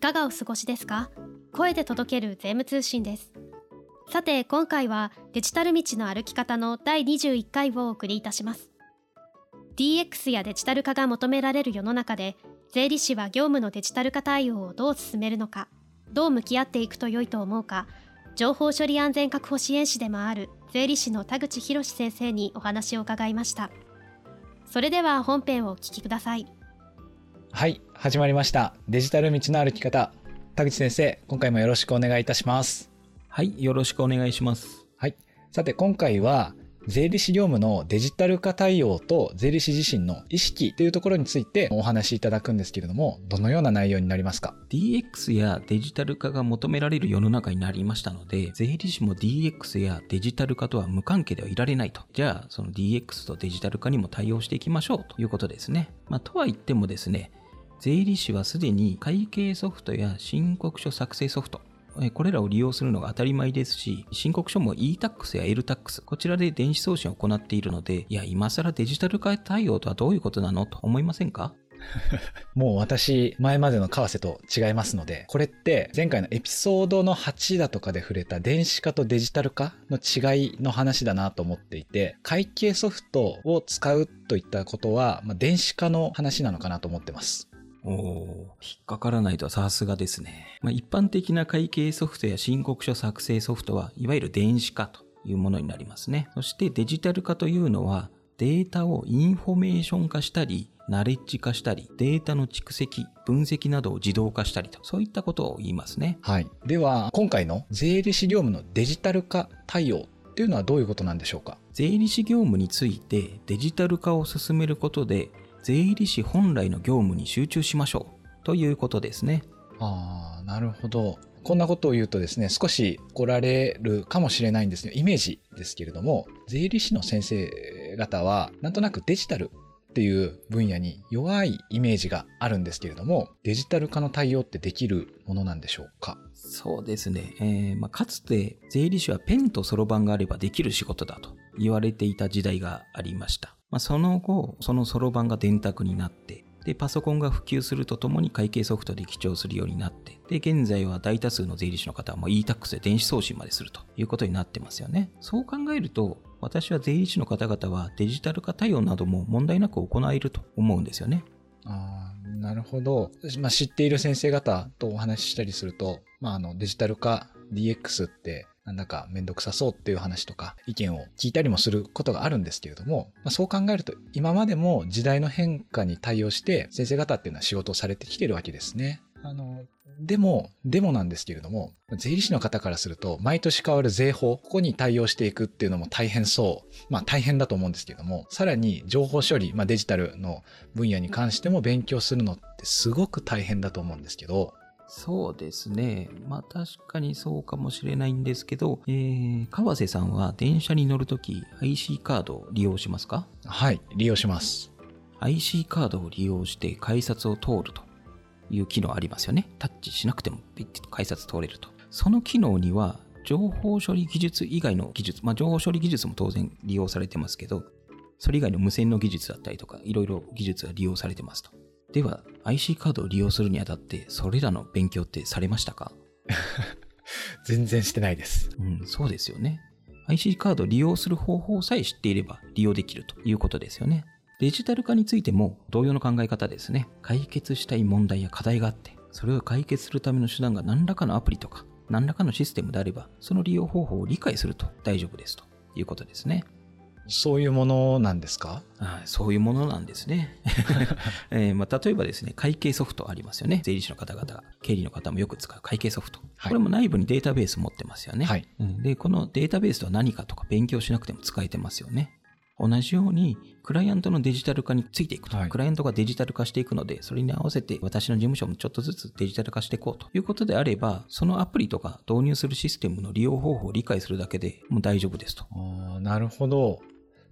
かがお過ごしですか？声で届ける税務通信です。さて今回はデジタル道の歩き方の第21回をお送りいたします。DX やデジタル化が求められる世の中で税理士は業務のデジタル化対応をどう進めるのかどう向き合っていくと良いと思うか情報処理安全確保支援士でもある税理士の田口博先生にお話を伺いました。それでは本編をお聞きください。はい始まりましたデジタル道の歩き方田口先生今回もよろしくお願いいたしますはいよろしくお願いしますはいさて今回は税理士業務のデジタル化対応と税理士自身の意識というところについてお話しいただくんですけれども、どのような内容になりますか ?DX やデジタル化が求められる世の中になりましたので、税理士も DX やデジタル化とは無関係ではいられないと。じゃあ、その DX とデジタル化にも対応していきましょうということですね。まあ、とは言ってもですね、税理士はすでに会計ソフトや申告書作成ソフト、これらを利用するのが当たり前ですし、申告書も e-tax や l-tax、こちらで電子送信を行っているので、いや、今更デジタル化対応とはどういうことなのと思いませんか？もう私、前までの為替と違いますので、これって前回のエピソードの8だとかで触れた電子化とデジタル化の違いの話だなと思っていて、会計ソフトを使うといったことは、まあ、電子化の話なのかなと思ってます。おお、引っかからないとはさすがですね。まあ、一般的な会計ソフトや申告書作成ソフトは、いわゆる電子化というものになりますね。そしてデジタル化というのは、データをインフォメーション化したり、ナレッジ化したり、データの蓄積、分析などを自動化したりと、そういったことを言いますね。はい。では、今回の税理士業務のデジタル化対応っていうのはどういうことなんでしょうか？税理士業務についてデジタル化を進めることで、税理士本来の業務に集中しましょうということですね。ああ、なるほど。こんなことを言うとですね、少し怒られるかもしれないんですね。イメージですけれども、税理士の先生方は、なんとなくデジタルっていう分野に弱いイメージがあるんですけれども、デジタル化の対応ってできるものなんでしょうか？そうですね。えーまあ、かつて税理士はペンとそろばんがあればできる仕事だと言われていた時代がありました。まあ、その後、そのそろばんが電卓になって、で、パソコンが普及するとともに会計ソフトで記帳するようになって、で、現在は大多数の税理士の方はもう e-tax で電子送信までするということになってますよね。そう考えると、私は税理士の方々はデジタル化対応なども問題なく行えると思うんですよね。ああ、なるほど。まあ、知っている先生方とお話ししたりすると、まあ、あの、デジタル化、DX ってなんかめんどくさそうっていう話とか意見を聞いたりもすることがあるんですけれども、まあ、そう考えると今までも時代の変化に対応して先生方っていうのは仕事をされてきてるわけですね。あの、でも、でもなんですけれども、税理士の方からすると、毎年変わる税法、ここに対応していくっていうのも大変そう。まあ大変だと思うんですけれども、さらに情報処理、まあデジタルの分野に関しても勉強するのってすごく大変だと思うんですけど、そうですね。まあ確かにそうかもしれないんですけど、えー、川瀬さんは電車に乗るとき IC カードを利用しますか？はい、利用します。IC カードを利用して改札を通るという機能ありますよね。タッチしなくてもピッて改札通れると。その機能には情報処理技術以外の技術、まあ情報処理技術も当然利用されてますけど、それ以外の無線の技術だったりとか、いろいろ技術が利用されてますと。では、IC カードを利用するにあたって、それらの勉強ってされましたか？全然してないです。うん、そうですよね。IC カードを利用する方法さえ知っていれば利用できるということですよね。デジタル化についても同様の考え方ですね。解決したい問題や課題があって、それを解決するための手段が何らかのアプリとか、何らかのシステムであれば、その利用方法を理解すると大丈夫ですということですね。そういうものなんですか？そういうものなんですね。えー、まあ、例えばですね、会計ソフトありますよね。税理士の方々、経理の方もよく使う会計ソフト。はい、これも内部にデータベース持ってますよね。はい、で、このデータベースとは何かとか勉強しなくても使えてますよね。同じように、クライアントのデジタル化についていくと、はい、クライアントがデジタル化していくので、それに合わせて私の事務所もちょっとずつデジタル化していこうということであれば、そのアプリとか導入するシステムの利用方法を理解するだけでもう大丈夫ですと。あなるほど。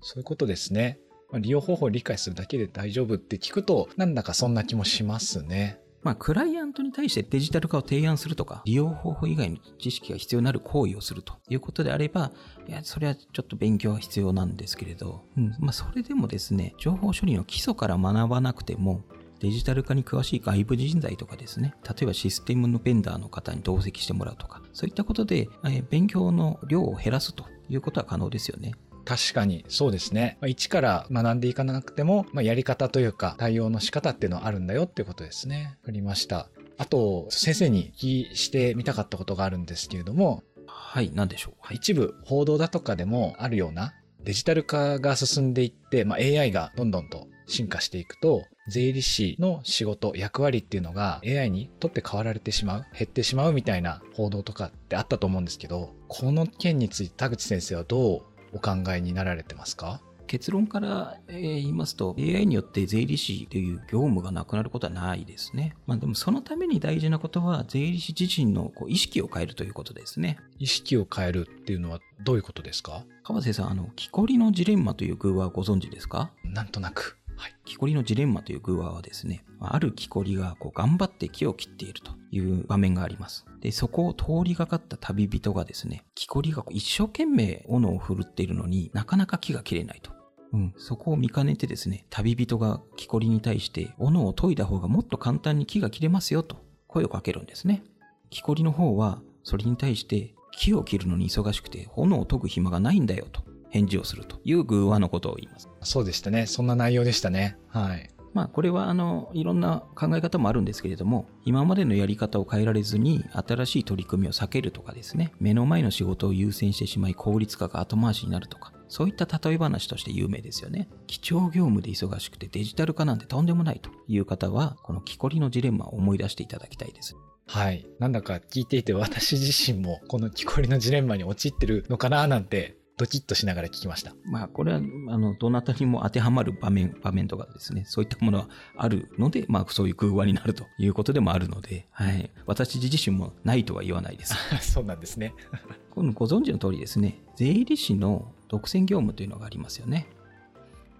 そういうことですね。まあ、利用方法を理解するだけで大丈夫って聞くと、なんだかそんな気もしますね。まあ、クライアントに対してデジタル化を提案するとか、利用方法以外の知識が必要になる行為をするということであれば、いや、それはちょっと勉強が必要なんですけれど、うん、まあ、それでもですね、情報処理の基礎から学ばなくても、デジタル化に詳しい外部人材とかですね、例えばシステムのベンダーの方に同席してもらうとか、そういったことで、え勉強の量を減らすということは可能ですよね。確かにそうですね。まあ、一から学んでいかなくても、まあ、やり方というか対応の仕方っていうのはあるんだよっていうことですね。わかりました。あと、先生に聞きしてみたかったことがあるんですけれども、はい、何でしょう。はい、一部報道だとかでもあるようなデジタル化が進んでいって、まあ、AI がどんどんと進化していくと、税理士の仕事、役割っていうのが AI にとって変わられてしまう、減ってしまうみたいな報道とかってあったと思うんですけど、この件について田口先生はどうお考えになられてますか？結論から言いますと AI によって税理士という業務がなくなることはないですね。まあでもそのために大事なことは税理士自身のこう意識を変えるということですね。意識を変えるっていうのはどういうことですか？川瀬さん、あの、木こりのジレンマという偶話はご存知ですか？なんとなく。はい、木こりのジレンマという偶話はですね、ある木こりがこう頑張って木を切っているという場面があります。で、そこを通りがかった旅人がですね、木こりが一生懸命斧を振るっているのになかなか木が切れないと。うん、そこを見かねてですね、旅人が木こりに対して斧を研いだ方がもっと簡単に木が切れますよと声をかけるんですね。木こりの方はそれに対して木を切るのに忙しくて斧を研ぐ暇がないんだよと返事をするという偶話のことを言います。そうでしたね。そんな内容でしたね。はい。まあこれはあのいろんな考え方もあるんですけれども今までのやり方を変えられずに新しい取り組みを避けるとかですね目の前の仕事を優先してしまい効率化が後回しになるとかそういった例え話として有名ですよね基調業務で忙しくてデジタル化なんてとんでもないという方はこの木こりのジレンマを思い出していただきたいですはい。なんだか聞いていて私自身もこの木こりのジレンマに陥ってるのかななんてドキッとしながら聞きました。まあ、これは、あの、どなたにも当てはまる場面、場面とかですね、そういったものはあるので、まあ、そういう空話になるということでもあるので、はい。私自身もないとは言わないです。そうなんですね。このご存知の通りですね、税理士の独占業務というのがありますよね。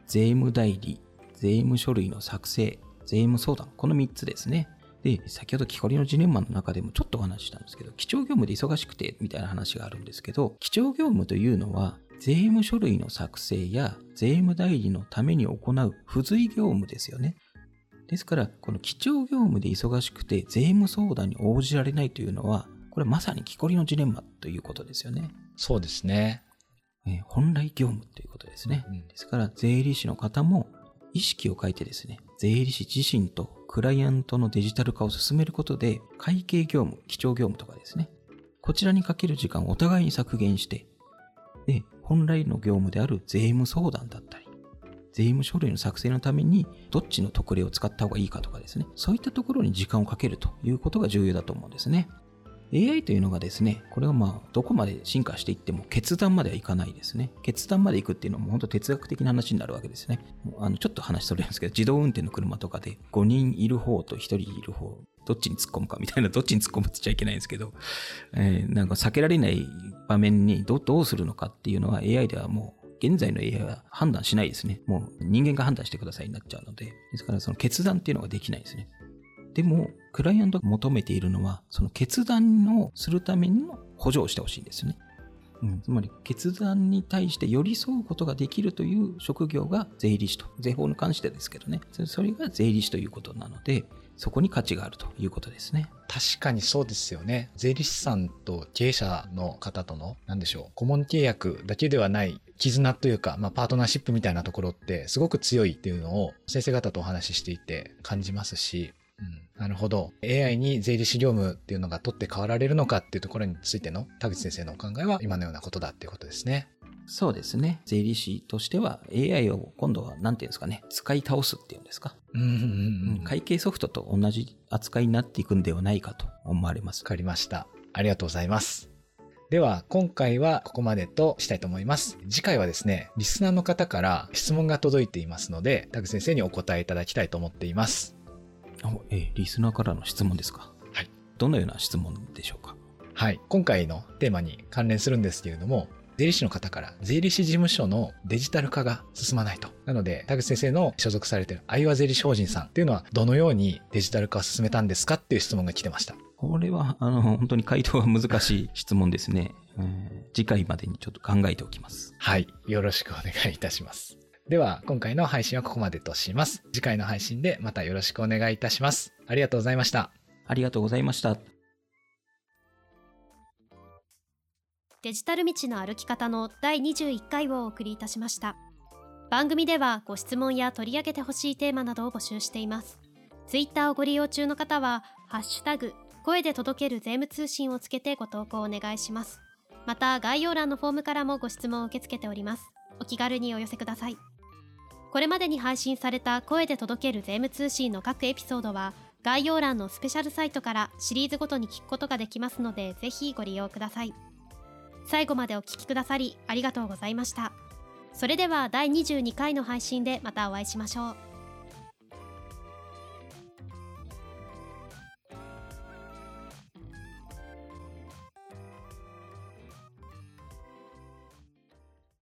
税務代理、税務書類の作成、税務相談、この3つですね。で、先ほど木こりのジレンマの中でもちょっとお話したんですけど、基調業務で忙しくてみたいな話があるんですけど、基調業務というのは、税務書類の作成や税務代理のために行う付随業務ですよね。ですから、この基調業務で忙しくて税務相談に応じられないというのは、これまさに木こりのジレンマということですよね。そうですね。え本来業務ということですね。うん、ですから、税理士の方も意識を変えてですね、税理士自身とクライアントのデジタル化を進めることで、会計業務、基調業務とかですね、こちらにかける時間をお互いに削減して、で、本来の業務である税務相談だったり、税務書類の作成のためにどっちの特例を使った方がいいかとかですね、そういったところに時間をかけるということが重要だと思うんですね。AI というのがですね、これはまあ、どこまで進化していっても決断まではいかないですね。決断まで行くっていうのはもう本当哲学的な話になるわけですね。あの、ちょっと話それるんですけど、自動運転の車とかで5人いる方と1人いる方、どっちに突っ込むかみたいな、どっちに突っ込むって言っちゃいけないんですけど、えー、なんか避けられない場面にどどうするのかっていうのは AI ではもう現在の AI は判断しないですね。もう人間が判断してくださいになっちゃうので。ですからその決断っていうのができないですね。でも、クライアントが求めているのは、その決断をするための補助をしてほしいんですよね。うん、つまり決断に対して寄り添うことができるという職業が税理士と、税法に関してですけどね、それが税理士ということなので、そこに価値があるということですね。確かにそうですよね。税理士さんと経営者の方との、なんでしょう、顧問契約だけではない絆というか、まあ、パートナーシップみたいなところってすごく強いっていうのを先生方とお話ししていて感じますし、なるほど。AI に税理士業務っていうのが取って代わられるのかっていうところについての田口先生のお考えは今のようなことだっていうことですね。そうですね。税理士としては AI を今度は何て言うんですかね、使い倒すっていうんですか。うんうんうん、会計ソフトと同じ扱いになっていくんではないかと思われます。わかりました。ありがとうございます。では、今回はここまでとしたいと思います。次回はですね、リスナーの方から質問が届いていますので、田口先生にお答えいただきたいと思っています。えリスナーからの質問ですか？はい。どのような質問でしょうか？はい。今回のテーマに関連するんですけれども、税理士の方から税理士事務所のデジタル化が進まないと。なので、田口先生の所属されている相和税理士法人さんっていうのはどのようにデジタル化を進めたんですかっていう質問が来てました。これは、あの、本当に回答が難しい質問ですね。次回までにちょっと考えておきます。はい。よろしくお願いいたします。では、今回の配信はここまでとします。次回の配信でまたよろしくお願いいたします。ありがとうございました。ありがとうございました。デジタル道の歩き方の第21回をお送りいたしました番組ではご質問や取り上げてほしいテーマなどを募集していますツイッターをご利用中の方はハッシュタグ声で届ける税務通信をつけてご投稿お願いしますまた概要欄のフォームからもご質問を受け付けておりますお気軽にお寄せくださいこれまでに配信された声で届ける税務通信の各エピソードは概要欄のスペシャルサイトからシリーズごとに聞くことができますのでぜひご利用ください。最後までお聞きくださりありがとうございましたそれでは第22回の配信でまたお会いしましょう